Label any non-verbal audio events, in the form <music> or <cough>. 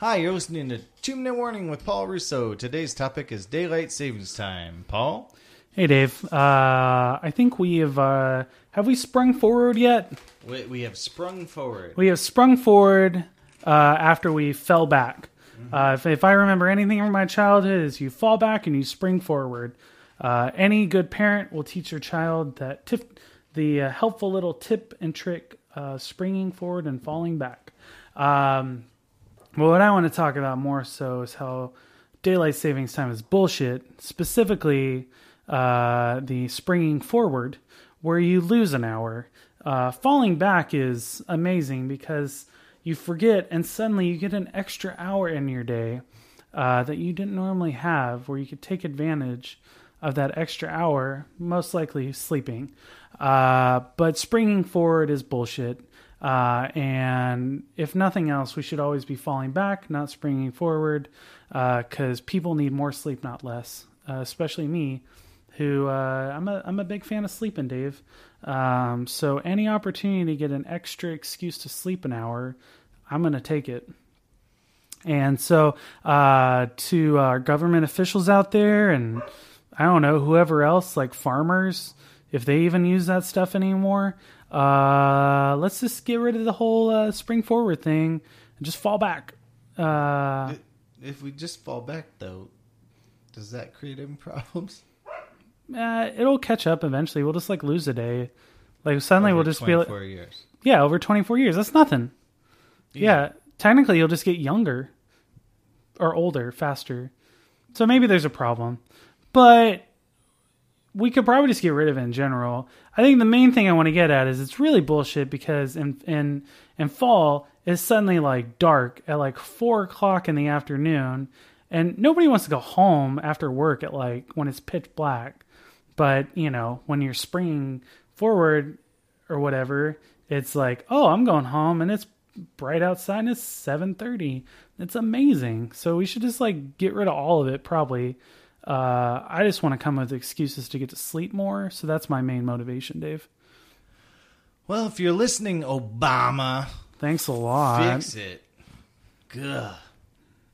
Hi, you're listening to Two Minute Warning with Paul Russo. Today's topic is daylight savings time. Paul? Hey, Dave. Uh, I think we have. Uh, have we sprung forward yet? We, we have sprung forward. We have sprung forward uh, after we fell back. Uh, if, if I remember anything from my childhood, is you fall back and you spring forward. Uh, any good parent will teach their child that tip, the uh, helpful little tip and trick, uh, springing forward and falling back. Um, well, what I want to talk about more so is how daylight savings time is bullshit. Specifically, uh, the springing forward, where you lose an hour. Uh, falling back is amazing because you forget and suddenly you get an extra hour in your day uh, that you didn't normally have, where you could take advantage of that extra hour, most likely sleeping. Uh, but springing forward is bullshit. Uh, and if nothing else, we should always be falling back, not springing forward, because people need more sleep, not less. Uh, especially me, who uh, I'm a I'm a big fan of sleeping, Dave. Um, so any opportunity to get an extra excuse to sleep an hour, I'm gonna take it. And so uh, to our government officials out there, and I don't know whoever else, like farmers, if they even use that stuff anymore, uh, let's just get rid of the whole uh, spring forward thing and just fall back. Uh, If we just fall back, though, does that create any <laughs> problems? uh, it'll catch up eventually. We'll just like lose a day. Like suddenly we'll Over just be like, years. yeah, over 24 years. That's nothing. Yeah. technically you'll just get younger or older faster. So maybe there's a problem. But we could probably just get rid of it in general. I think the main thing I want to get at is it's really bullshit because in in in fall it's suddenly like dark at like four o'clock in the afternoon, and nobody wants to go home after work at like when it's pitch black. But you know when you're springing forward or whatever, it's like oh I'm going home and it's bright outside and it's 7:30. It's amazing. So we should just like get rid of all of it probably. Uh, I just want to come with excuses to get to sleep more. So that's my main motivation, Dave. Well, if you're listening, Obama, Thanks a lot. fix it. Gah.